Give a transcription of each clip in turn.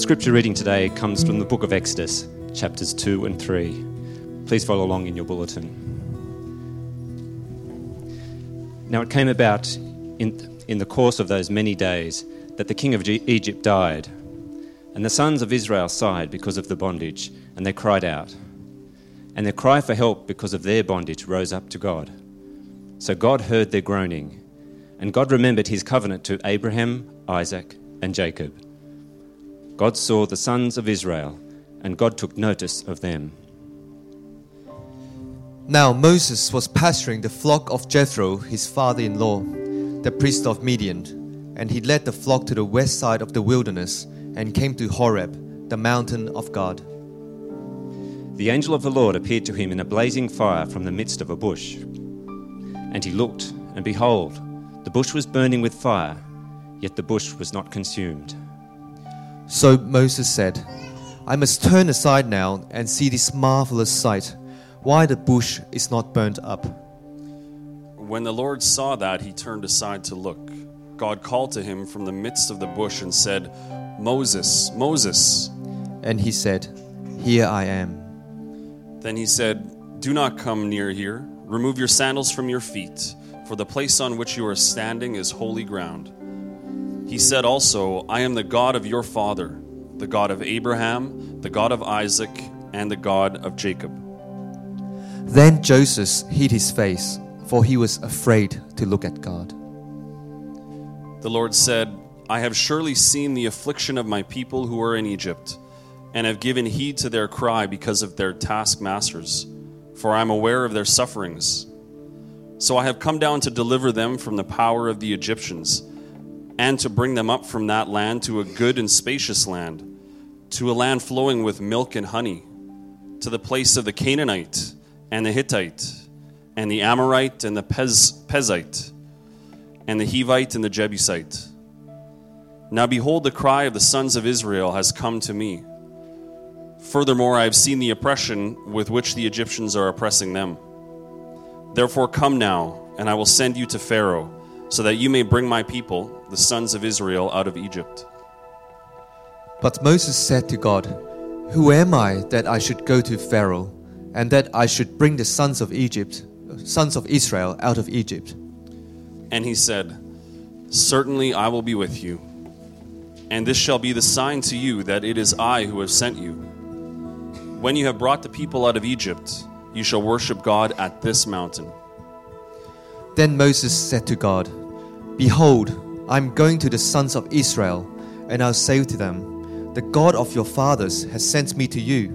The scripture reading today comes from the book of Exodus, chapters 2 and 3. Please follow along in your bulletin. Now it came about in, in the course of those many days that the king of Egypt died, and the sons of Israel sighed because of the bondage, and they cried out. And their cry for help because of their bondage rose up to God. So God heard their groaning, and God remembered his covenant to Abraham, Isaac, and Jacob. God saw the sons of Israel, and God took notice of them. Now Moses was pasturing the flock of Jethro, his father in law, the priest of Midian, and he led the flock to the west side of the wilderness and came to Horeb, the mountain of God. The angel of the Lord appeared to him in a blazing fire from the midst of a bush. And he looked, and behold, the bush was burning with fire, yet the bush was not consumed. So Moses said, I must turn aside now and see this marvelous sight, why the bush is not burnt up. When the Lord saw that, he turned aside to look. God called to him from the midst of the bush and said, Moses, Moses. And he said, Here I am. Then he said, Do not come near here. Remove your sandals from your feet, for the place on which you are standing is holy ground. He said also, I am the God of your father, the God of Abraham, the God of Isaac, and the God of Jacob. Then Joseph hid his face, for he was afraid to look at God. The Lord said, I have surely seen the affliction of my people who are in Egypt, and have given heed to their cry because of their taskmasters, for I am aware of their sufferings. So I have come down to deliver them from the power of the Egyptians, and to bring them up from that land to a good and spacious land, to a land flowing with milk and honey, to the place of the Canaanite and the Hittite, and the Amorite and the Pez, Pezite, and the Hivite and the Jebusite. Now behold, the cry of the sons of Israel has come to me. Furthermore, I have seen the oppression with which the Egyptians are oppressing them. Therefore, come now, and I will send you to Pharaoh, so that you may bring my people, the sons of Israel, out of Egypt. But Moses said to God, Who am I that I should go to Pharaoh, and that I should bring the sons of Egypt, sons of Israel, out of Egypt? And he said, Certainly I will be with you, and this shall be the sign to you that it is I who have sent you. When you have brought the people out of Egypt, you shall worship God at this mountain. Then Moses said to God, Behold, I am going to the sons of Israel, and I'll say to them, The God of your fathers has sent me to you.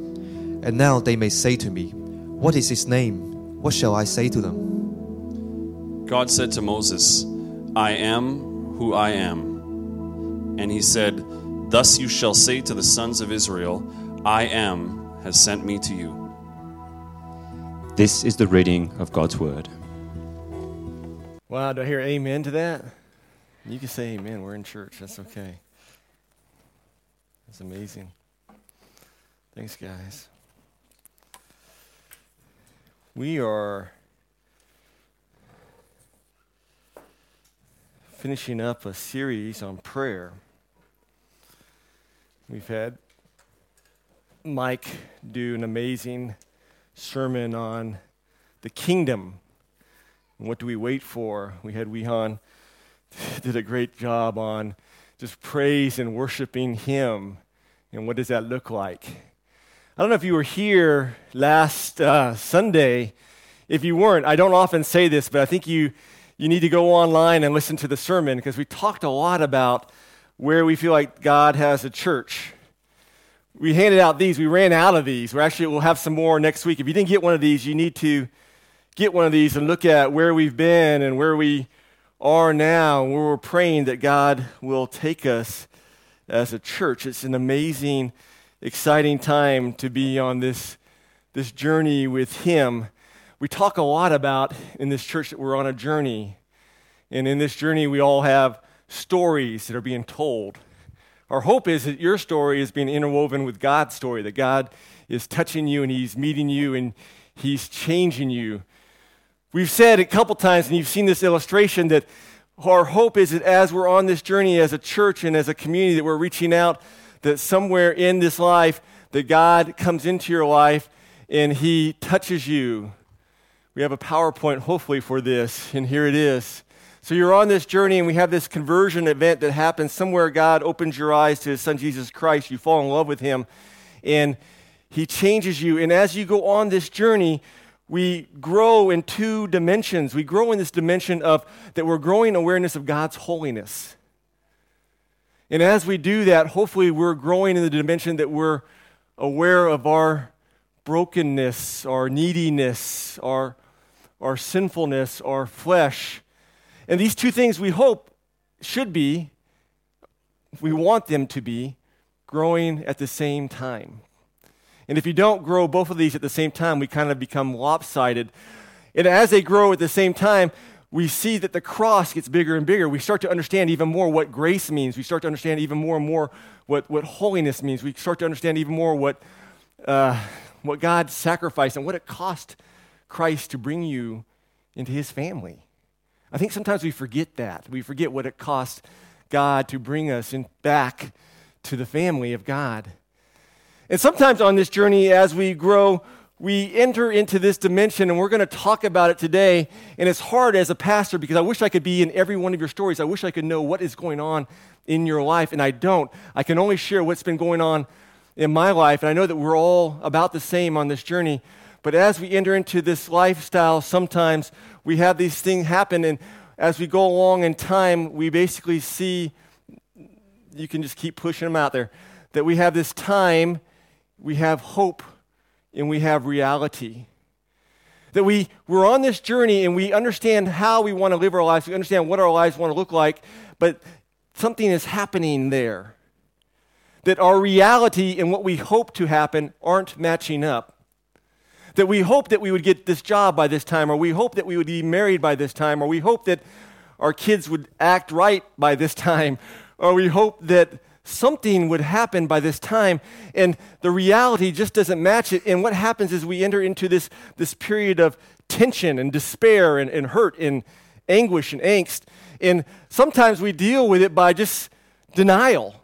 And now they may say to me, What is his name? What shall I say to them? God said to Moses, I am who I am. And he said, Thus you shall say to the sons of Israel, I am has sent me to you. This is the reading of God's word. Wow, do I hear amen to that? You can say amen. We're in church. That's okay. That's amazing. Thanks, guys. We are finishing up a series on prayer. We've had Mike do an amazing sermon on the kingdom. What do we wait for? We had Wehan did a great job on just praise and worshiping him. And what does that look like? I don't know if you were here last uh, Sunday. If you weren't, I don't often say this, but I think you, you need to go online and listen to the sermon because we talked a lot about where we feel like God has a church. We handed out these, we ran out of these. We're actually, we'll have some more next week. If you didn't get one of these, you need to get one of these and look at where we've been and where we are now, where we're praying that God will take us as a church. It's an amazing, exciting time to be on this, this journey with Him. We talk a lot about in this church that we're on a journey. And in this journey, we all have stories that are being told. Our hope is that your story is being interwoven with God's story, that God is touching you and He's meeting you and He's changing you. We've said a couple times, and you've seen this illustration, that our hope is that as we're on this journey as a church and as a community, that we're reaching out, that somewhere in this life, that God comes into your life and He touches you. We have a PowerPoint, hopefully, for this, and here it is. So you're on this journey, and we have this conversion event that happens somewhere. God opens your eyes to His Son Jesus Christ. You fall in love with Him, and He changes you. And as you go on this journey, we grow in two dimensions. We grow in this dimension of that we're growing awareness of God's holiness. And as we do that, hopefully we're growing in the dimension that we're aware of our brokenness, our neediness, our, our sinfulness, our flesh. And these two things we hope should be, we want them to be, growing at the same time. And if you don't grow both of these at the same time, we kind of become lopsided. And as they grow at the same time, we see that the cross gets bigger and bigger. We start to understand even more what grace means. We start to understand even more and more what, what holiness means. We start to understand even more what, uh, what God sacrificed and what it cost Christ to bring you into his family. I think sometimes we forget that. We forget what it cost God to bring us in, back to the family of God. And sometimes on this journey, as we grow, we enter into this dimension, and we're going to talk about it today. And it's hard as a pastor because I wish I could be in every one of your stories. I wish I could know what is going on in your life, and I don't. I can only share what's been going on in my life, and I know that we're all about the same on this journey. But as we enter into this lifestyle, sometimes we have these things happen, and as we go along in time, we basically see you can just keep pushing them out there that we have this time we have hope and we have reality. That we, we're on this journey and we understand how we want to live our lives, we understand what our lives want to look like, but something is happening there. That our reality and what we hope to happen aren't matching up. That we hope that we would get this job by this time, or we hope that we would be married by this time, or we hope that our kids would act right by this time, or we hope that something would happen by this time, and the reality just doesn't match it. And what happens is we enter into this, this period of tension and despair and, and hurt and anguish and angst. And sometimes we deal with it by just denial.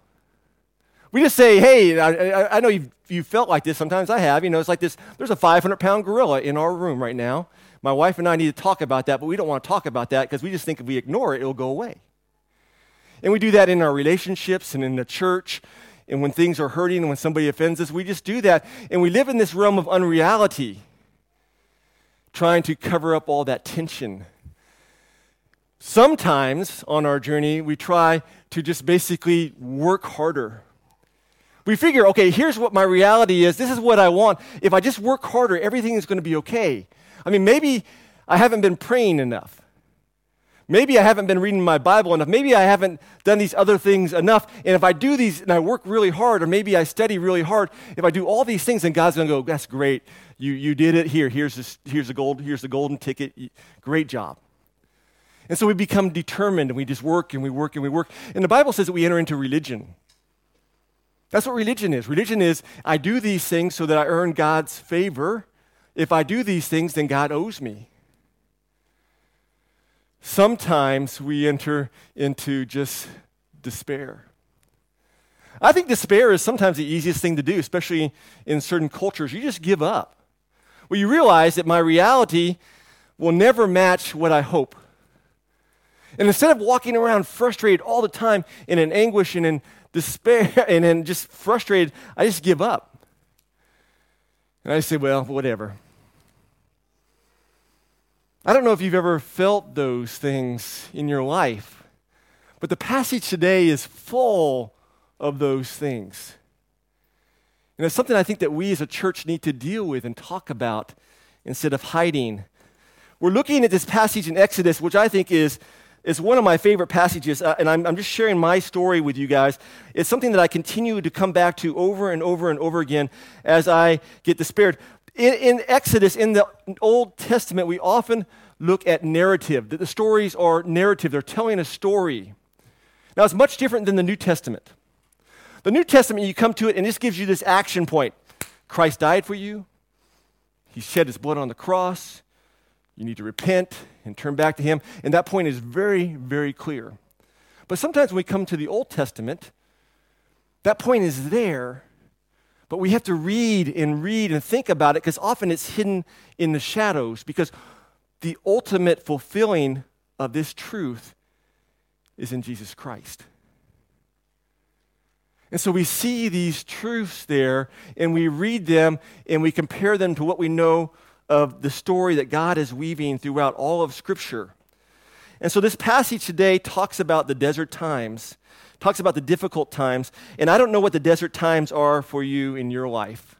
We just say, hey, I, I know you've, you felt like this. Sometimes I have. You know, it's like this there's a 500 pound gorilla in our room right now. My wife and I need to talk about that, but we don't want to talk about that because we just think if we ignore it, it'll go away. And we do that in our relationships and in the church. And when things are hurting and when somebody offends us, we just do that. And we live in this realm of unreality, trying to cover up all that tension. Sometimes on our journey, we try to just basically work harder. We figure, okay, here's what my reality is. This is what I want. If I just work harder, everything is going to be okay. I mean, maybe I haven't been praying enough. Maybe I haven't been reading my Bible enough. Maybe I haven't done these other things enough. And if I do these and I work really hard, or maybe I study really hard, if I do all these things, then God's going to go, that's great. You, you did it. Here, here's, this, here's, the gold, here's the golden ticket. Great job. And so we become determined and we just work and we work and we work. And the Bible says that we enter into religion. That's what religion is. Religion is I do these things so that I earn God's favor. If I do these things, then God owes me sometimes we enter into just despair. I think despair is sometimes the easiest thing to do, especially in certain cultures. You just give up. Well, you realize that my reality will never match what I hope. And instead of walking around frustrated all the time and in anguish and in despair and in just frustrated, I just give up. And I say, well, whatever. I don't know if you've ever felt those things in your life, but the passage today is full of those things. And it's something I think that we as a church need to deal with and talk about instead of hiding. We're looking at this passage in Exodus, which I think is, is one of my favorite passages, uh, and I'm, I'm just sharing my story with you guys. It's something that I continue to come back to over and over and over again as I get despaired. In, in, Exodus, in the Old Testament, we often look at narrative, that the stories are narrative, they're telling a story. Now, it's much different than the New Testament. The New Testament, you come to it, and this gives you this action point Christ died for you, He shed His blood on the cross. You need to repent and turn back to Him. And that point is very, very clear. But sometimes when we come to the Old Testament, That point is there, but we have to read and read and think about it because often it's hidden in the shadows because the ultimate fulfilling of this truth is in Jesus Christ. And so we see these truths there and we read them and we compare them to what we know of the story that God is weaving throughout all of Scripture. And so this passage today talks about the desert times, talks about the difficult times, and I don't know what the desert times are for you in your life.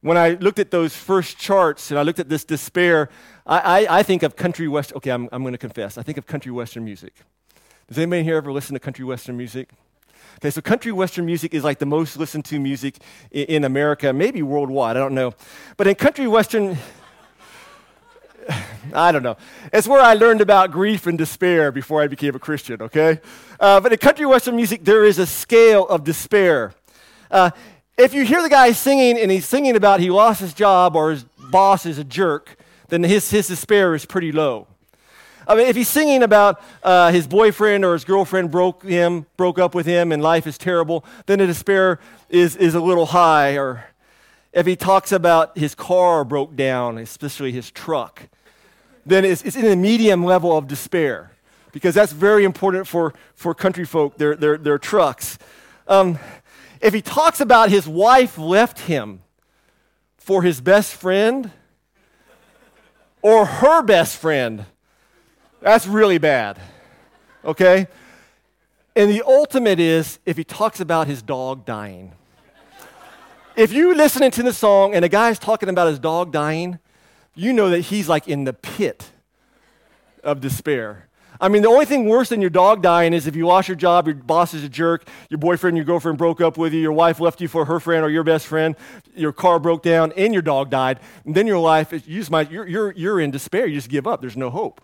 When I looked at those first charts and I looked at this despair, I, I, I think of country western. Okay, I'm, I'm going to confess. I think of country western music. Does anybody here ever listen to country western music? Okay, so country western music is like the most listened to music in, in America, maybe worldwide, I don't know. But in country western, I don't know. It's where I learned about grief and despair before I became a Christian, okay? Uh, but in country western music, there is a scale of despair. Uh, if you hear the guy singing and he's singing about he lost his job or his boss is a jerk, then his, his despair is pretty low. I mean, if he's singing about uh, his boyfriend or his girlfriend broke him, broke up with him, and life is terrible, then the despair is, is a little high. Or if he talks about his car broke down, especially his truck, then it's, it's in a medium level of despair because that's very important for, for country folk, their, their, their trucks. Um, if he talks about his wife left him for his best friend or her best friend, that's really bad. Okay? And the ultimate is if he talks about his dog dying. if you're listening to the song and a guy's talking about his dog dying, you know that he's like in the pit of despair. I mean, the only thing worse than your dog dying is if you lost your job, your boss is a jerk, your boyfriend, your girlfriend broke up with you, your wife left you for her friend or your best friend, your car broke down, and your dog died. And then your life, you just might, you're, you're, you're in despair. You just give up. There's no hope.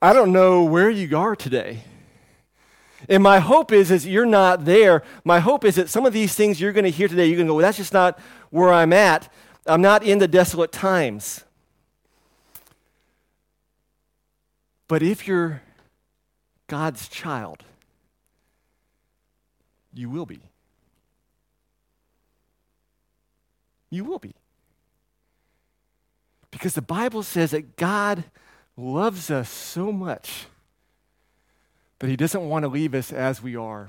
I don't know where you are today. And my hope is, is you're not there. My hope is that some of these things you're going to hear today, you're going to go, well, that's just not where I'm at. I'm not in the desolate times. But if you're God's child, you will be. You will be. Because the Bible says that God loves us so much that he doesn't want to leave us as we are.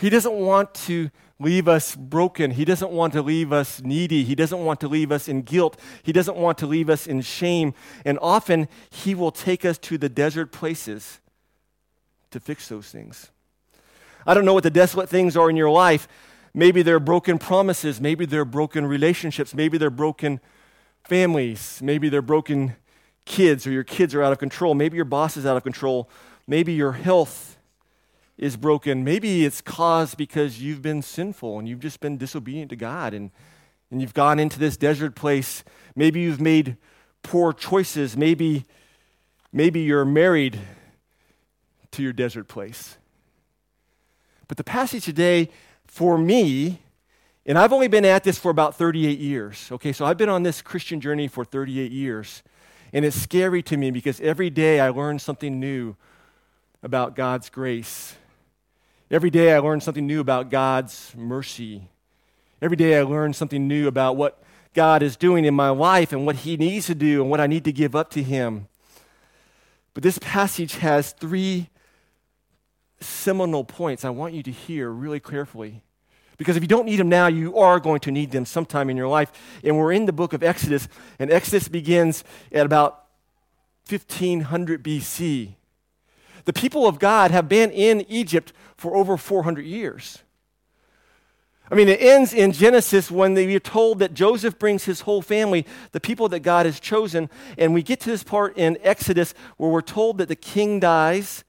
He doesn't want to leave us broken. He doesn't want to leave us needy. He doesn't want to leave us in guilt. He doesn't want to leave us in shame. And often, He will take us to the desert places to fix those things. I don't know what the desolate things are in your life. Maybe they're broken promises. Maybe they're broken relationships. Maybe they're broken families. Maybe they're broken kids or your kids are out of control. Maybe your boss is out of control. Maybe your health is broken. Maybe it's caused because you've been sinful and you've just been disobedient to God and, and you've gone into this desert place. Maybe you've made poor choices. Maybe, maybe you're married to your desert place. But the passage today, for me, and I've only been at this for about 38 years. Okay, so I've been on this Christian journey for 38 years. And it's scary to me because every day I learn something new about God's grace. Every day I learn something new about God's mercy. Every day I learn something new about what God is doing in my life and what He needs to do and what I need to give up to Him. But this passage has three seminal points I want you to hear really carefully. Because if you don't need them now, you are going to need them sometime in your life. And we're in the book of Exodus, and Exodus begins at about 1500 BC. The people of God have been in Egypt for over 400 years. I mean, it ends in Genesis when we are told that Joseph brings his whole family, the people that God has chosen. And we get to this part in Exodus where we're told that the king dies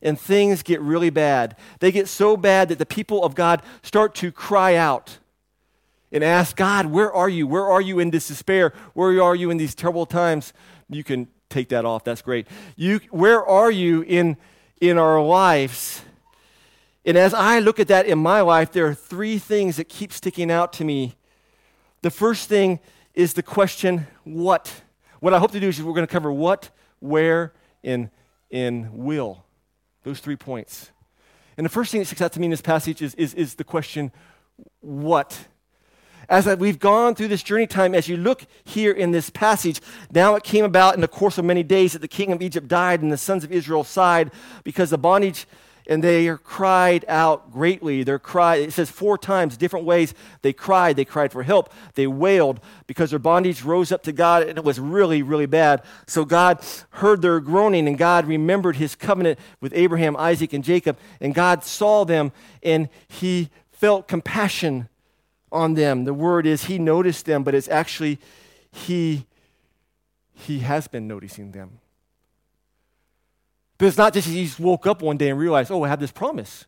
and things get really bad. They get so bad that the people of God start to cry out and ask God, Where are you? Where are you in this despair? Where are you in these terrible times? You can take that off. That's great. You, where are you in, in our lives? And as I look at that in my life, there are three things that keep sticking out to me. The first thing is the question, what? What I hope to do is we're going to cover what, where, and, and will. Those three points. And the first thing that sticks out to me in this passage is, is, is the question, what? As we've gone through this journey time, as you look here in this passage, now it came about in the course of many days that the king of Egypt died and the sons of Israel sighed because the bondage and they cried out greatly. Their cry, it says four times, different ways. They cried. They cried for help. They wailed because their bondage rose up to God and it was really, really bad. So God heard their groaning and God remembered his covenant with Abraham, Isaac, and Jacob. And God saw them and he felt compassion on them. The word is he noticed them, but it's actually he, he has been noticing them. But it's not just he just woke up one day and realized, oh, I have this promise.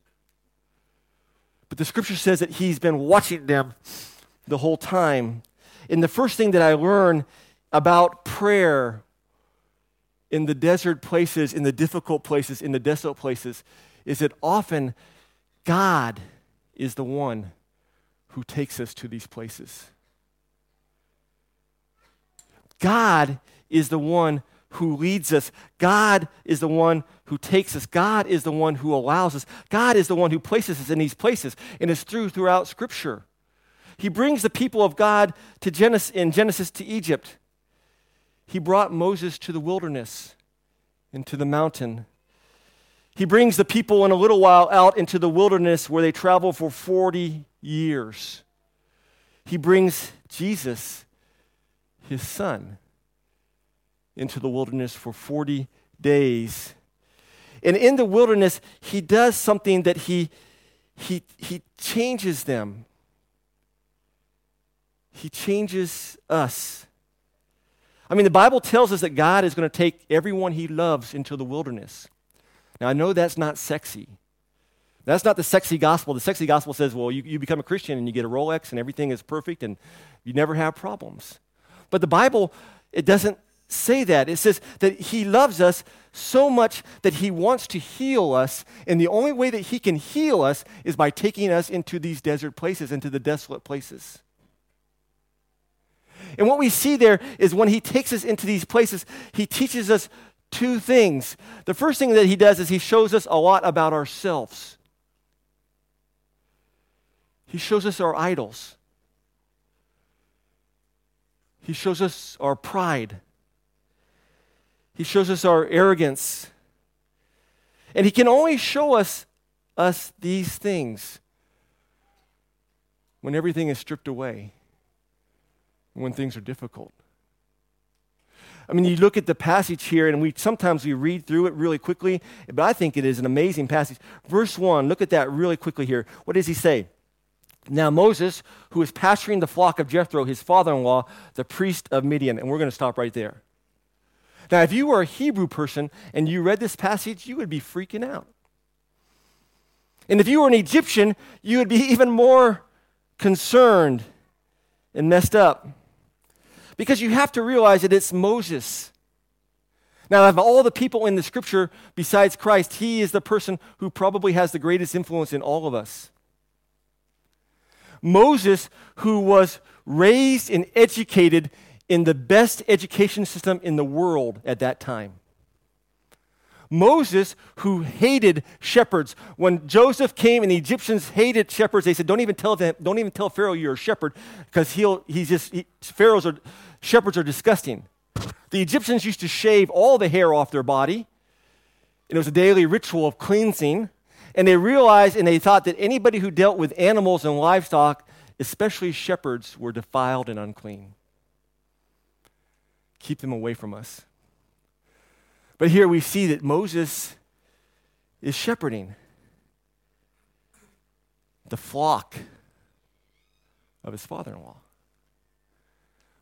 But the scripture says that he's been watching them the whole time. And the first thing that I learned about prayer in the desert places, in the difficult places, in the desolate places, is that often God is the one who takes us to these places. God is the one who leads us. God is the one who takes us. God is the one who allows us. God is the one who places us in these places. And it's through throughout Scripture. He brings the people of God to Genesis, in Genesis to Egypt. He brought Moses to the wilderness, into the mountain. He brings the people in a little while out into the wilderness where they travel for 40 years. He brings Jesus, his son, into the wilderness for 40 days. And in the wilderness, he does something that he, he, he changes them. He changes us. I mean, the Bible tells us that God is going to take everyone he loves into the wilderness. Now, I know that's not sexy. That's not the sexy gospel. The sexy gospel says, well, you, you become a Christian and you get a Rolex and everything is perfect and you never have problems. But the Bible, it doesn't say that. It says that He loves us so much that He wants to heal us. And the only way that He can heal us is by taking us into these desert places, into the desolate places. And what we see there is when He takes us into these places, He teaches us two things. The first thing that He does is He shows us a lot about ourselves. He shows us our idols. He shows us our pride. He shows us our arrogance. And he can only show us us these things when everything is stripped away, when things are difficult. I mean, you look at the passage here, and we sometimes we read through it really quickly, but I think it is an amazing passage. Verse 1, look at that really quickly here. What does he say? Now, Moses, who was pasturing the flock of Jethro, his father in law, the priest of Midian, and we're going to stop right there. Now, if you were a Hebrew person and you read this passage, you would be freaking out. And if you were an Egyptian, you would be even more concerned and messed up. Because you have to realize that it's Moses. Now, of all the people in the scripture besides Christ, he is the person who probably has the greatest influence in all of us. Moses, who was raised and educated in the best education system in the world at that time. Moses, who hated shepherds, when Joseph came and the Egyptians hated shepherds, they said, "Don't even tell them, don't even tell Pharaoh you're a shepherd, because he'll he's just he, Pharaoh's are shepherds are disgusting." The Egyptians used to shave all the hair off their body, and it was a daily ritual of cleansing. And they realized and they thought that anybody who dealt with animals and livestock, especially shepherds, were defiled and unclean keep them away from us. But here we see that Moses is shepherding the flock of his father in law.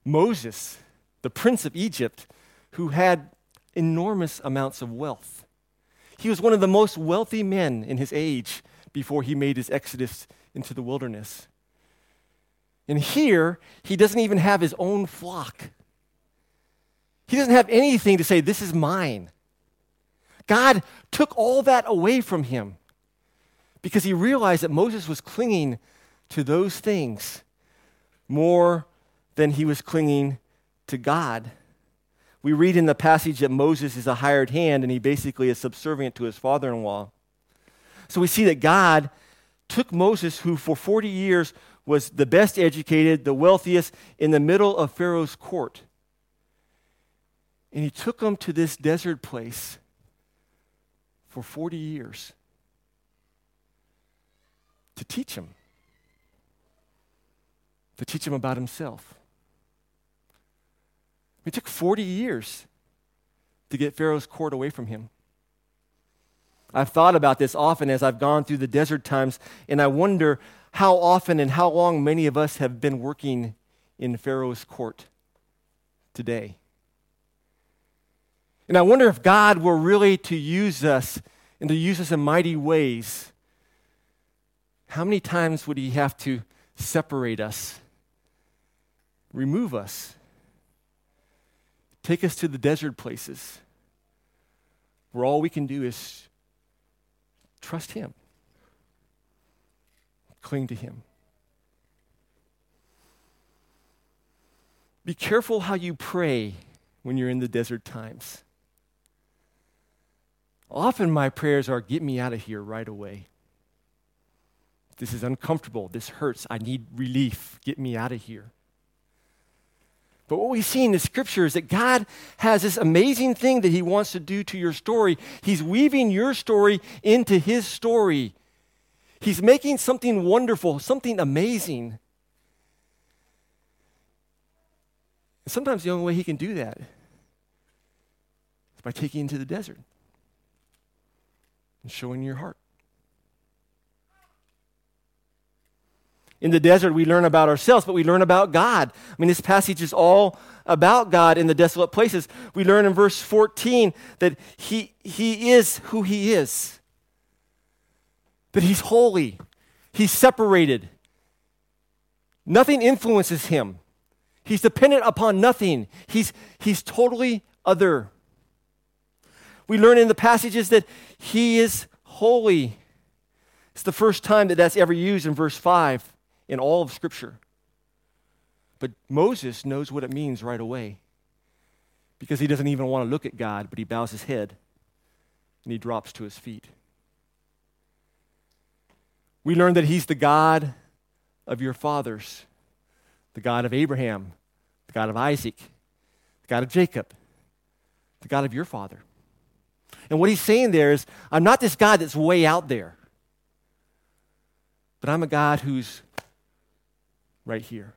Moses, the prince of Egypt, who had enormous amounts of wealth. He was one of the most wealthy men in his age before he made his exodus into the wilderness. And here, he doesn't even have his own flock. He doesn't have anything to say, This is mine. God took all that away from him because he realized that Moses was clinging to those things more than he was clinging to God. We read in the passage that Moses is a hired hand and he basically is subservient to his father in law. So we see that God took Moses, who for 40 years was the best educated, the wealthiest, in the middle of Pharaoh's court. And he took him to this desert place for 40 years to teach him, to teach him about himself. It took 40 years to get Pharaoh's court away from him. I've thought about this often as I've gone through the desert times, and I wonder how often and how long many of us have been working in Pharaoh's court today. And I wonder if God were really to use us and to use us in mighty ways, how many times would He have to separate us, remove us, take us to the desert places where all we can do is trust Him, cling to Him? Be careful how you pray when you're in the desert times. Often my prayers are, get me out of here right away. This is uncomfortable. This hurts. I need relief. Get me out of here. But what we see in the scripture is that God has this amazing thing that He wants to do to your story. He's weaving your story into His story. He's making something wonderful, something amazing. And sometimes the only way He can do that is by taking you into the desert and showing your heart. In the desert, we learn about ourselves, but we learn about God. I mean, this passage is all about God in the desolate places. We learn in verse 14 that He, he is who He is, that He's holy, He's separated. Nothing influences Him. He's dependent upon nothing. He's, he's totally other. We learn in the passages that he is holy. It's the first time that that's ever used in verse 5 in all of Scripture. But Moses knows what it means right away because he doesn't even want to look at God, but he bows his head and he drops to his feet. We learn that he's the God of your fathers, the God of Abraham, the God of Isaac, the God of Jacob, the God of your father. And what he's saying there is, I'm not this God that's way out there, but I'm a God who's right here.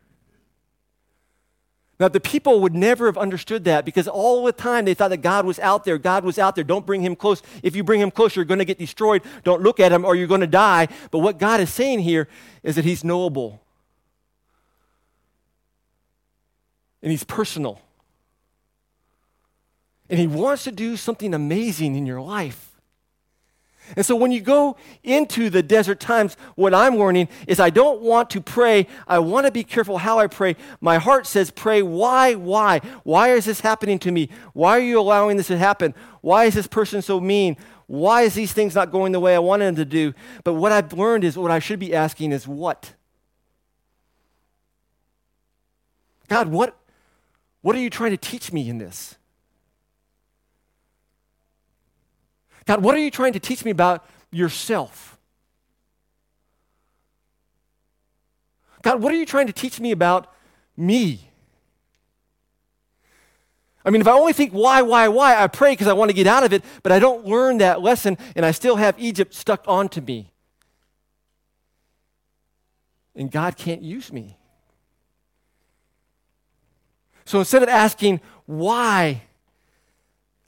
Now, the people would never have understood that because all the time they thought that God was out there. God was out there. Don't bring him close. If you bring him close, you're going to get destroyed. Don't look at him or you're going to die. But what God is saying here is that he's knowable and he's personal. And He wants to do something amazing in your life. And so when you go into the desert times, what I'm warning is I don't want to pray. I want to be careful how I pray. My heart says, pray, why, why? Why is this happening to me? Why are you allowing this to happen? Why is this person so mean? Why is these things not going the way I wanted them to do? But what I've learned is what I should be asking is what? God, what, what are you trying to teach me in this? God, what are you trying to teach me about yourself? God, what are you trying to teach me about me? I mean, if I only think why, why, why, I pray because I want to get out of it, but I don't learn that lesson and I still have Egypt stuck onto me. And God can't use me. So instead of asking why,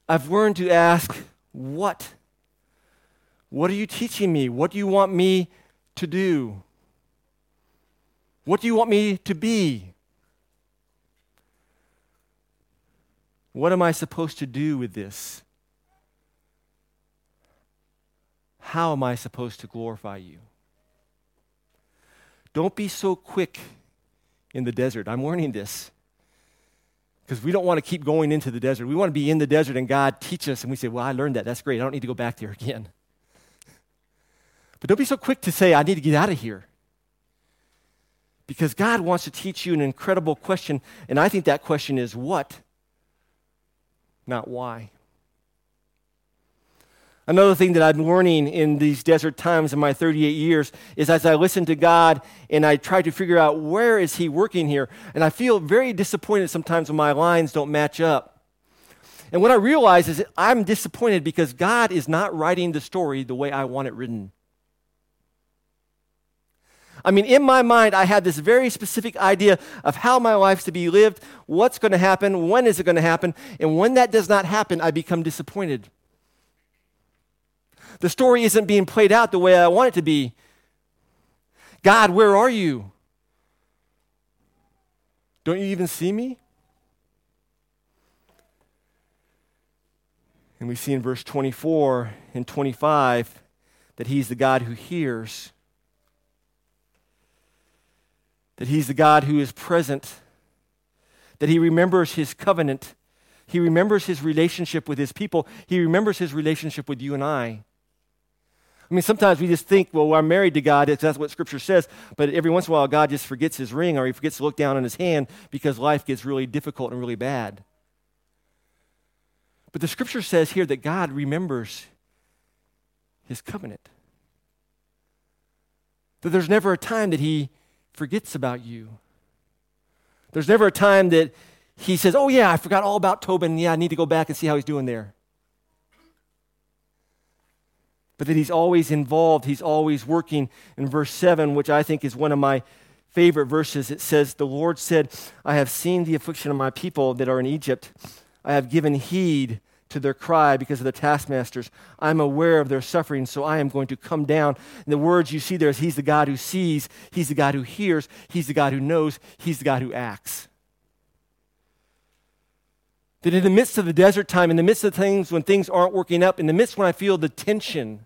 I've learned to ask, what? What are you teaching me? What do you want me to do? What do you want me to be? What am I supposed to do with this? How am I supposed to glorify you? Don't be so quick in the desert. I'm warning this because we don't want to keep going into the desert. We want to be in the desert and God teach us, and we say, Well, I learned that. That's great. I don't need to go back there again. But don't be so quick to say, I need to get out of here. Because God wants to teach you an incredible question, and I think that question is what? not why. Another thing that I'm learning in these desert times in my 38 years is as I listen to God and I try to figure out where is he working here and I feel very disappointed sometimes when my lines don't match up. And what I realize is I'm disappointed because God is not writing the story the way I want it written. I mean, in my mind, I had this very specific idea of how my life's to be lived, what's going to happen, when is it going to happen, and when that does not happen, I become disappointed. The story isn't being played out the way I want it to be. God, where are you? Don't you even see me? And we see in verse 24 and 25 that He's the God who hears, that He's the God who is present, that He remembers His covenant, He remembers His relationship with His people, He remembers His relationship with you and I. I mean, sometimes we just think, well, I'm married to God, that's what Scripture says, but every once in a while, God just forgets his ring or he forgets to look down on his hand because life gets really difficult and really bad. But the Scripture says here that God remembers his covenant. That there's never a time that he forgets about you. There's never a time that he says, oh, yeah, I forgot all about Tobin. Yeah, I need to go back and see how he's doing there but that he's always involved, he's always working. In verse 7, which I think is one of my favorite verses, it says, The Lord said, I have seen the affliction of my people that are in Egypt. I have given heed to their cry because of the taskmasters. I'm aware of their suffering, so I am going to come down. And the words you see there is He's the God who sees, He's the God who hears, He's the God who knows, He's the God who acts. That in the midst of the desert time, in the midst of things when things aren't working up, in the midst when I feel the tension,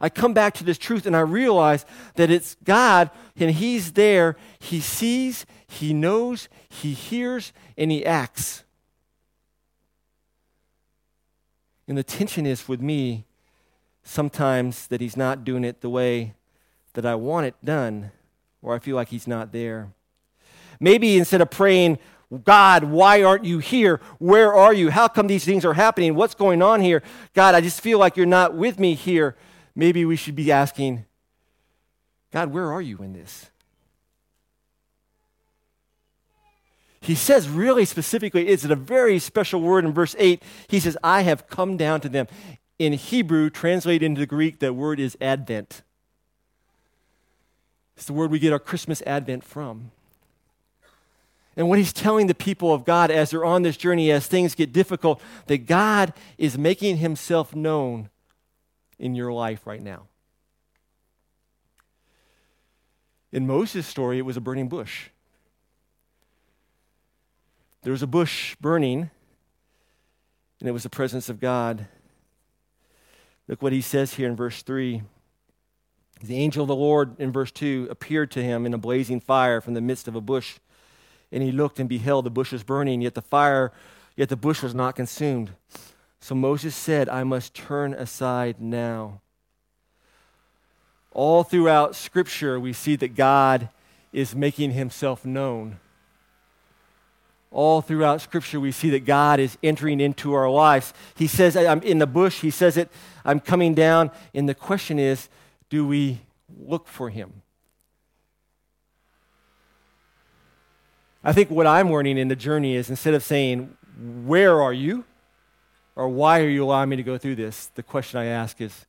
I come back to this truth and I realize that it's God and He's there. He sees, He knows, He hears, and He acts. And the tension is with me sometimes that He's not doing it the way that I want it done, or I feel like He's not there. Maybe instead of praying, God, why aren't you here? Where are you? How come these things are happening? What's going on here? God, I just feel like you're not with me here. Maybe we should be asking, God, where are you in this? He says really specifically, it's a very special word in verse 8. He says, I have come down to them. In Hebrew, translated into Greek, that word is Advent. It's the word we get our Christmas Advent from. And what he's telling the people of God as they're on this journey, as things get difficult, that God is making himself known in your life right now. In Moses' story, it was a burning bush. There was a bush burning, and it was the presence of God. Look what he says here in verse 3. The angel of the Lord, in verse 2, appeared to him in a blazing fire from the midst of a bush and he looked and beheld the bush was burning, yet the fire, yet the bush was not consumed. So Moses said, I must turn aside now. All throughout Scripture, we see that God is making himself known. All throughout Scripture, we see that God is entering into our lives. He says, I'm in the bush. He says it, I'm coming down. And the question is, do we look for him? I think what I'm learning in the journey is instead of saying, Where are you? or Why are you allowing me to go through this? the question I ask is,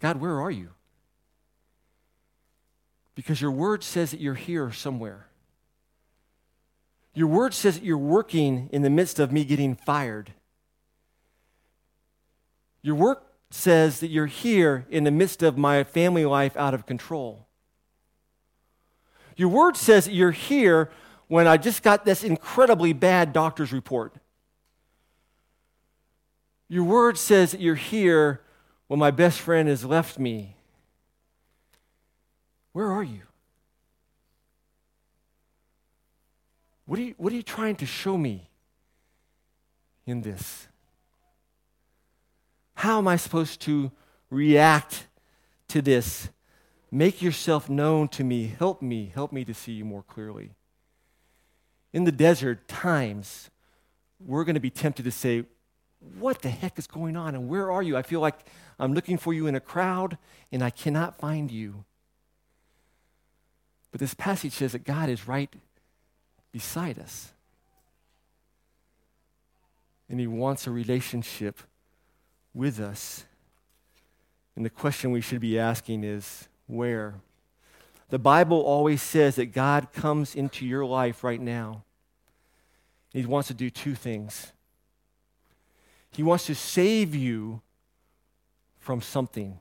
God, where are you? Because your word says that you're here somewhere. Your word says that you're working in the midst of me getting fired. Your work says that you're here in the midst of my family life out of control. Your word says that you're here when I just got this incredibly bad doctor's report. Your word says that you're here when my best friend has left me. Where are you? What are you, what are you trying to show me in this? How am I supposed to react to this? Make yourself known to me. Help me. Help me to see you more clearly in the desert, times we're going to be tempted to say, What the heck is going on? And where are you? I feel like I'm looking for you in a crowd and I cannot find you. But this passage says that God is right beside us. And He wants a relationship with us. And the question we should be asking is where? The Bible always says that God comes into your life right now. He wants to do two things. He wants to save you from something.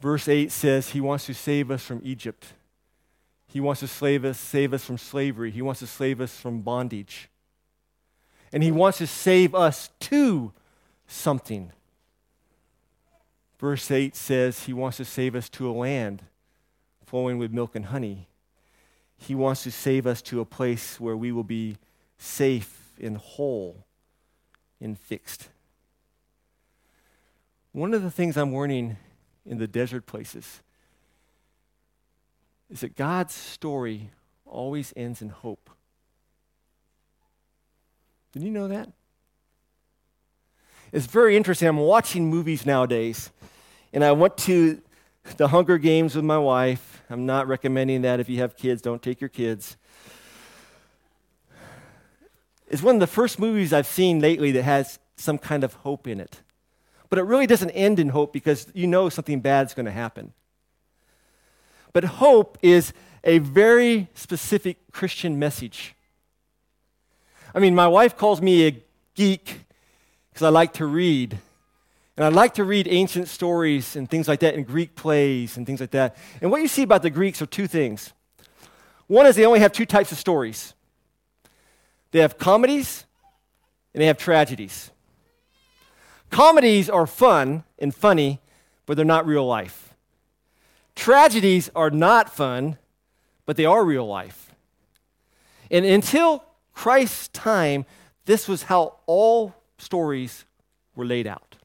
Verse 8 says he wants to save us from Egypt. He wants to save us, save us from slavery. He wants to save us from bondage. And he wants to save us to something. Verse 8 says he wants to save us to a land flowing with milk and honey. He wants to save us to a place where we will be safe and whole and fixed. One of the things I'm learning in the desert places is that God's story always ends in hope. Did you know that? It's very interesting. I'm watching movies nowadays, and I went to the Hunger Games with my wife. I'm not recommending that if you have kids, don't take your kids. It's one of the first movies I've seen lately that has some kind of hope in it. But it really doesn't end in hope because you know something bad's going to happen. But hope is a very specific Christian message. I mean, my wife calls me a geek because I like to read. And I like to read ancient stories and things like that, and Greek plays and things like that. And what you see about the Greeks are two things. One is they only have two types of stories they have comedies and they have tragedies. Comedies are fun and funny, but they're not real life. Tragedies are not fun, but they are real life. And until Christ's time, this was how all stories were laid out.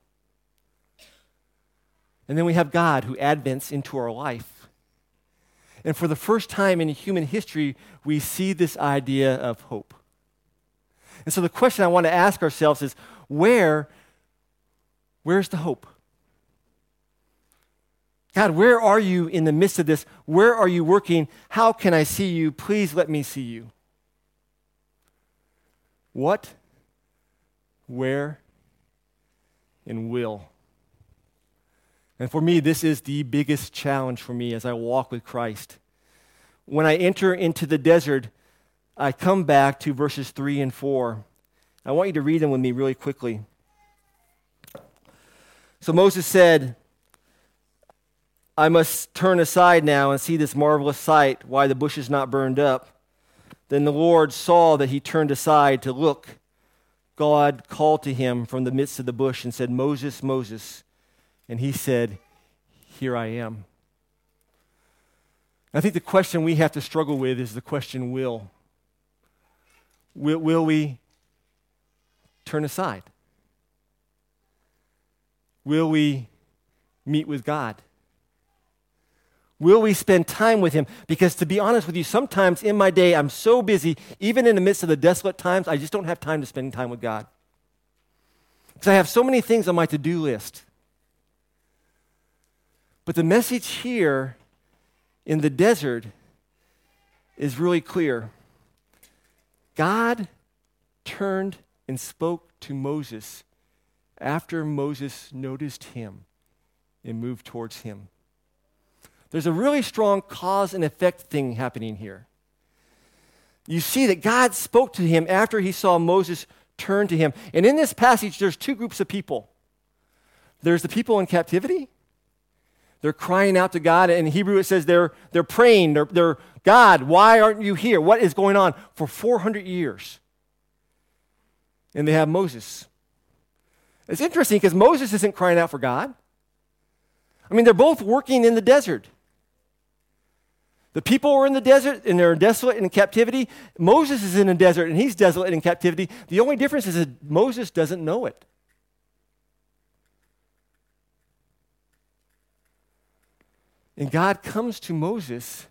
And then we have God who advents into our life. And for the first time in human history, we see this idea of hope. And so the question I want to ask ourselves is where Where's the hope? God, where are you in the midst of this? Where are you working? How can I see you? Please let me see you. What, where, and will. And for me, this is the biggest challenge for me as I walk with Christ. When I enter into the desert, I come back to verses 3 and 4. I want you to read them with me really quickly. So Moses said, I must turn aside now and see this marvelous sight, why the bush is not burned up. Then the Lord saw that he turned aside to look. God called to him from the midst of the bush and said, Moses, Moses. And he said, Here I am. I think the question we have to struggle with is the question will. Will, will we turn aside? Will we meet with God? Will we spend time with Him? Because to be honest with you, sometimes in my day, I'm so busy, even in the midst of the desolate times, I just don't have time to spend time with God. Because I have so many things on my to do list. But the message here in the desert is really clear. God turned and spoke to Moses after Moses noticed him and moved towards him. There's a really strong cause and effect thing happening here. You see that God spoke to him after he saw Moses turn to him. And in this passage, there's two groups of people there's the people in captivity. They're crying out to God. In Hebrew, it says they're, they're praying. They're, they're, God, why aren't you here? What is going on? For 400 years. And they have Moses it's interesting because Moses isn't crying out for God. I mean, they're both working in the desert. The people are in the desert and they're desolate and in captivity. Moses is in the desert and he's desolate and in captivity. The only difference is that Moses doesn't know it. And God comes to Moses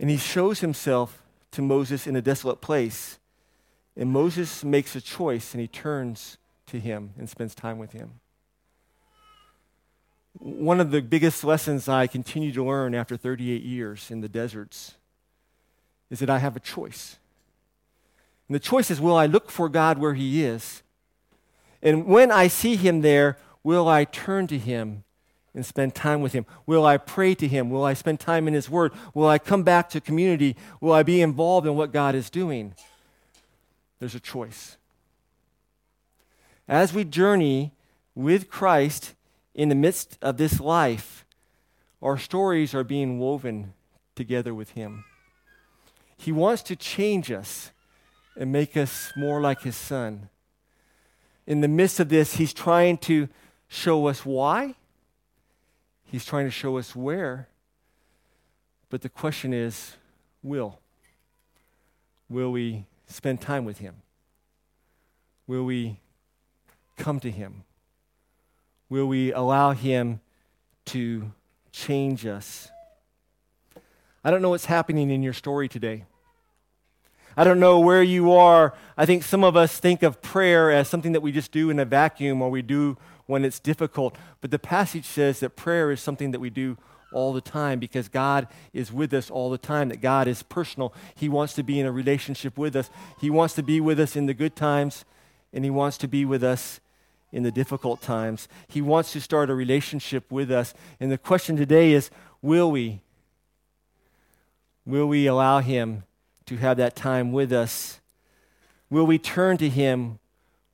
and he shows himself to Moses in a desolate place. And Moses makes a choice and he turns to him and spends time with him. One of the biggest lessons I continue to learn after 38 years in the deserts is that I have a choice. And the choice is will I look for God where he is? And when I see him there, will I turn to him and spend time with him? Will I pray to him? Will I spend time in his word? Will I come back to community? Will I be involved in what God is doing? There's a choice. As we journey with Christ in the midst of this life, our stories are being woven together with Him. He wants to change us and make us more like His Son. In the midst of this, He's trying to show us why, He's trying to show us where. But the question is will? Will we spend time with Him? Will we come to Him? Will we allow Him to change us? I don't know what's happening in your story today. I don't know where you are. I think some of us think of prayer as something that we just do in a vacuum or we do when it's difficult. But the passage says that prayer is something that we do all the time because God is with us all the time, that God is personal. He wants to be in a relationship with us. He wants to be with us in the good times, and He wants to be with us in the difficult times. He wants to start a relationship with us. And the question today is will we? Will we allow Him to have that time with us? Will we turn to Him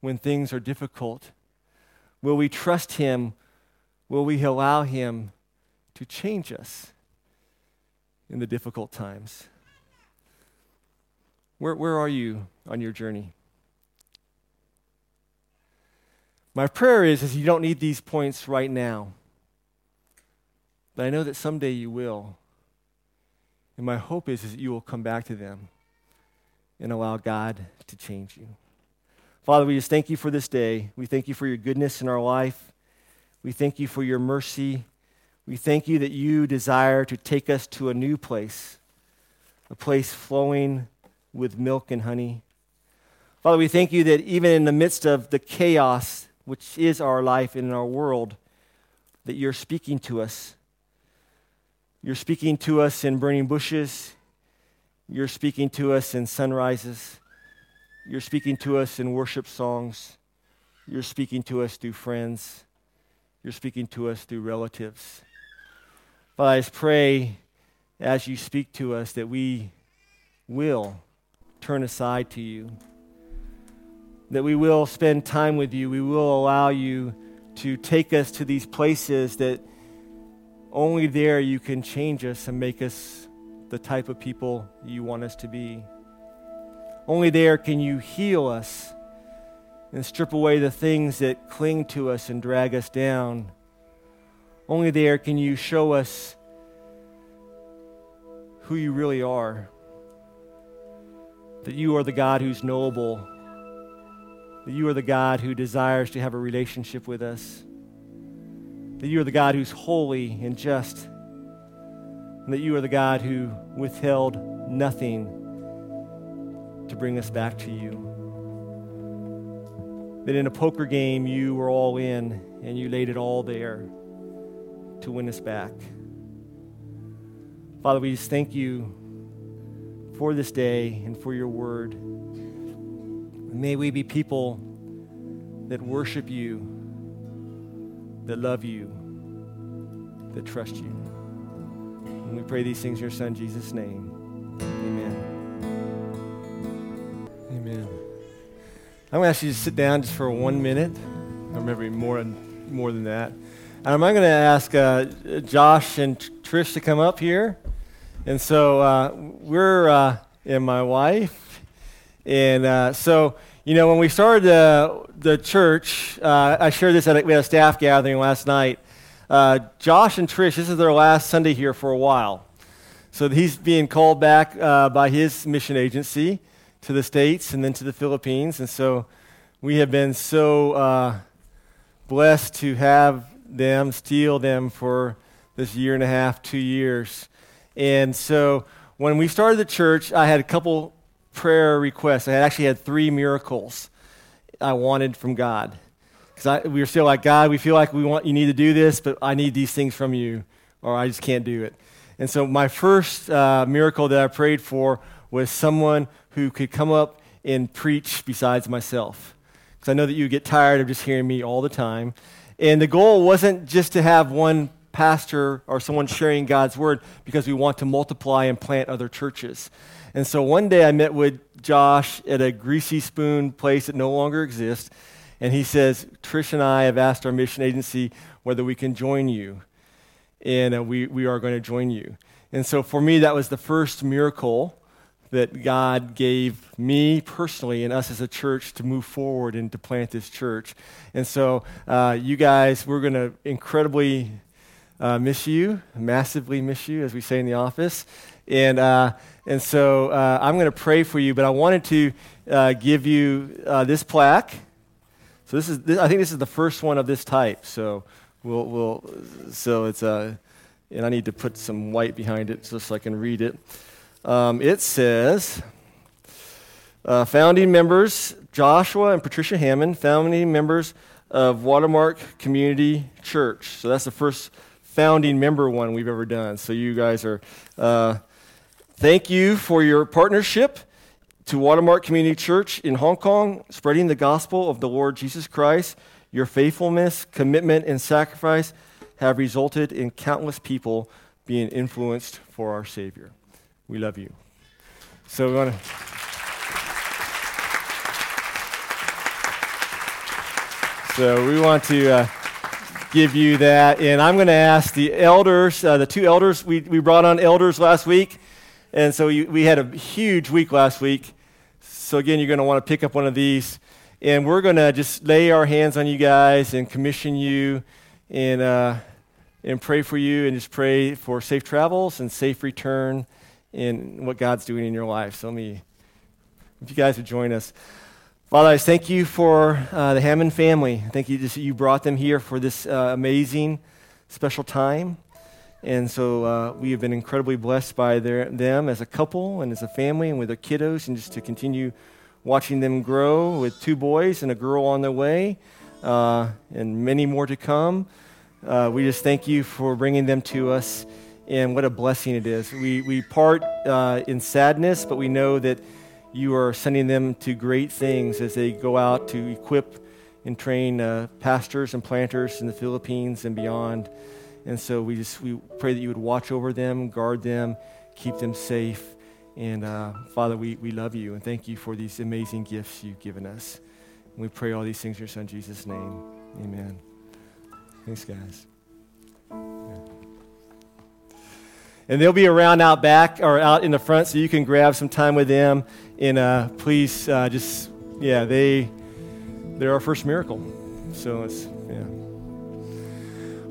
when things are difficult? Will we trust Him? Will we allow Him to change us in the difficult times? Where, where are you on your journey? My prayer is, is you don't need these points right now. But I know that someday you will. And my hope is, is that you will come back to them and allow God to change you. Father, we just thank you for this day. We thank you for your goodness in our life. We thank you for your mercy. We thank you that you desire to take us to a new place, a place flowing with milk and honey. Father, we thank you that even in the midst of the chaos which is our life in our world, that you're speaking to us. You're speaking to us in burning bushes. You're speaking to us in sunrises. You're speaking to us in worship songs. You're speaking to us through friends. You're speaking to us through relatives. But I just pray as you speak to us that we will turn aside to you that we will spend time with you. We will allow you to take us to these places that only there you can change us and make us the type of people you want us to be. Only there can you heal us and strip away the things that cling to us and drag us down. Only there can you show us who you really are. That you are the God who's knowable that you are the God who desires to have a relationship with us, that you are the God who's holy and just, and that you are the God who withheld nothing to bring us back to you. That in a poker game, you were all in and you laid it all there to win us back. Father, we just thank you for this day and for your word. May we be people that worship you, that love you, that trust you. And we pray these things in your Son, Jesus' name. Amen. Amen. I'm going to ask you to sit down just for one minute, or maybe more, more than that. And I'm going to ask uh, Josh and Trish to come up here. And so uh, we're, uh, and my wife, and uh, so, you know, when we started the, the church, uh, I shared this at a, we had a staff gathering last night. Uh, Josh and Trish, this is their last Sunday here for a while. So he's being called back uh, by his mission agency to the States and then to the Philippines. And so we have been so uh, blessed to have them, steal them for this year and a half, two years. And so when we started the church, I had a couple prayer requests. I actually had three miracles I wanted from God. Because we were still like, God, we feel like we want you need to do this, but I need these things from you, or I just can't do it. And so my first uh, miracle that I prayed for was someone who could come up and preach besides myself. Because I know that you get tired of just hearing me all the time. And the goal wasn't just to have one pastor or someone sharing God's word because we want to multiply and plant other churches. And so one day I met with Josh at a greasy spoon place that no longer exists. And he says, Trish and I have asked our mission agency whether we can join you. And uh, we, we are going to join you. And so for me, that was the first miracle that God gave me personally and us as a church to move forward and to plant this church. And so, uh, you guys, we're going to incredibly uh, miss you, massively miss you, as we say in the office. And, uh, and so uh, I'm going to pray for you, but I wanted to uh, give you uh, this plaque. So this is, this, I think this is the first one of this type. So we'll, we'll so it's a, and I need to put some white behind it just so I can read it. Um, it says, uh, founding members Joshua and Patricia Hammond, founding members of Watermark Community Church. So that's the first founding member one we've ever done. So you guys are, uh, thank you for your partnership to Watermark Community Church in Hong Kong, spreading the gospel of the Lord Jesus Christ. Your faithfulness, commitment, and sacrifice have resulted in countless people being influenced for our Savior. We love you. So we want to. So we want to uh, give you that, and I'm going to ask the elders, uh, the two elders we, we brought on elders last week, and so we had a huge week last week. So again, you're going to want to pick up one of these, and we're going to just lay our hands on you guys and commission you, and uh, and pray for you, and just pray for safe travels and safe return in what God's doing in your life. So let me, if you guys would join us. Father, I thank you for uh, the Hammond family. Thank you that you brought them here for this uh, amazing, special time. And so uh, we have been incredibly blessed by their, them as a couple and as a family and with their kiddos, and just to continue watching them grow with two boys and a girl on their way, uh, and many more to come. Uh, we just thank you for bringing them to us and what a blessing it is. We, we part uh, in sadness, but we know that you are sending them to great things as they go out to equip and train uh, pastors and planters in the Philippines and beyond. And so we just we pray that you would watch over them, guard them, keep them safe. And uh, Father, we, we love you and thank you for these amazing gifts you've given us. And we pray all these things in your Son Jesus' name. Amen. Thanks, guys. And they'll be around out back or out in the front so you can grab some time with them. And uh, please uh, just, yeah, they, they're our first miracle. So it's, yeah.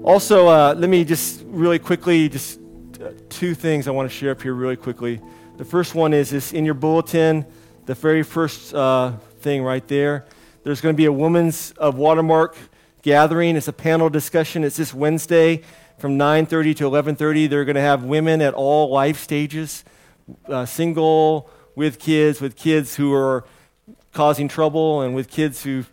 Also, uh, let me just really quickly, just uh, two things I want to share up here really quickly. The first one is this in your bulletin, the very first uh, thing right there. There's going to be a Women's of Watermark gathering. It's a panel discussion. It's this Wednesday from 9.30 to 11.30 they're going to have women at all life stages uh, single with kids with kids who are causing trouble and with kids who've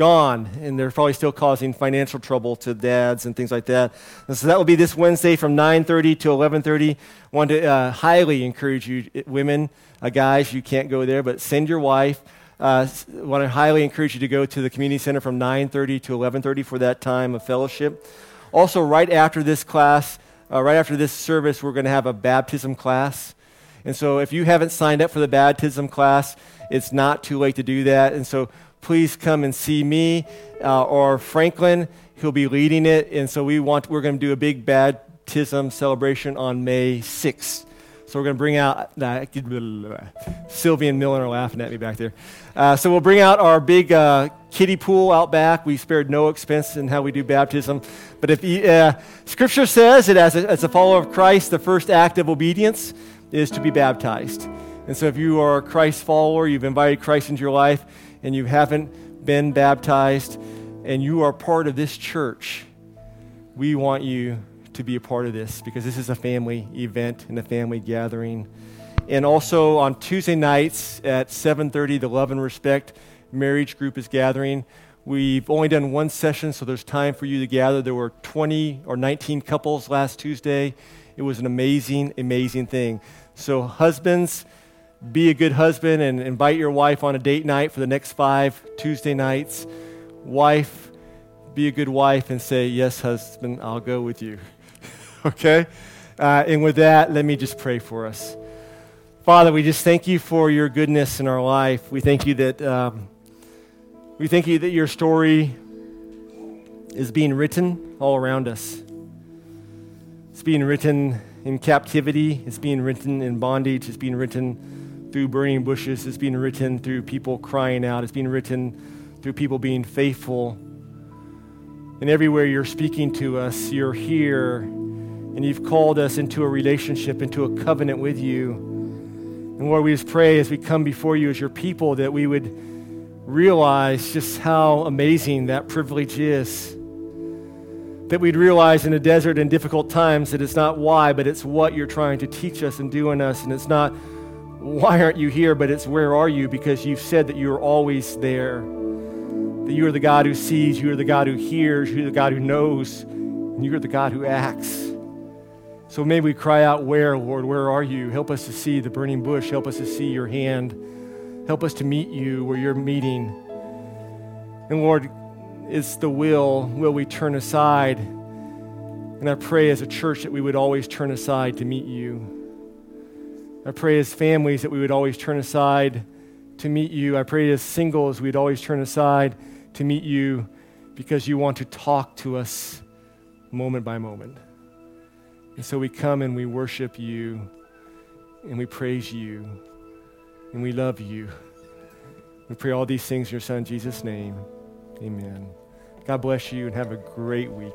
gone and they're probably still causing financial trouble to dads and things like that and so that will be this wednesday from 9.30 to 11.30 I want to uh, highly encourage you women uh, guys you can't go there but send your wife uh, want to highly encourage you to go to the community center from 9.30 to 11.30 for that time of fellowship also, right after this class, uh, right after this service, we're going to have a baptism class. And so, if you haven't signed up for the baptism class, it's not too late to do that. And so, please come and see me uh, or Franklin. He'll be leading it. And so, we want we're going to do a big baptism celebration on May 6th. So we're going to bring out, Sylvie and Millen are laughing at me back there. Uh, so we'll bring out our big uh, kiddie pool out back. We spared no expense in how we do baptism. But if you, uh, Scripture says that as a, as a follower of Christ, the first act of obedience is to be baptized. And so if you are a Christ follower, you've invited Christ into your life, and you haven't been baptized, and you are part of this church, we want you to be a part of this because this is a family event and a family gathering. And also on Tuesday nights at 7:30, the Love and Respect marriage group is gathering. We've only done one session, so there's time for you to gather. There were 20 or 19 couples last Tuesday. It was an amazing, amazing thing. So, husbands, be a good husband and invite your wife on a date night for the next five Tuesday nights. Wife, be a good wife and say, Yes, husband, I'll go with you. okay? Uh, and with that, let me just pray for us. Father, we just thank you for your goodness in our life. We thank you that. Um, we thank you that your story is being written all around us. It's being written in captivity, it's being written in bondage, it's being written through burning bushes, it's being written through people crying out, it's being written through people being faithful. And everywhere you're speaking to us, you're here, and you've called us into a relationship, into a covenant with you. And Lord, we just pray as we come before you as your people that we would realize just how amazing that privilege is. That we'd realize in the desert and difficult times that it's not why, but it's what you're trying to teach us and do in us. And it's not why aren't you here, but it's where are you because you've said that you're always there. That you are the God who sees, you are the God who hears, you're the God who knows, and you're the God who acts. So may we cry out, Where, Lord, where are you? Help us to see the burning bush. Help us to see your hand. Help us to meet you where you're meeting. And Lord, it's the will. Will we turn aside? And I pray as a church that we would always turn aside to meet you. I pray as families that we would always turn aside to meet you. I pray as singles we'd always turn aside to meet you because you want to talk to us moment by moment. And so we come and we worship you and we praise you and we love you. We pray all these things in your Son, Jesus' name. Amen. God bless you and have a great week.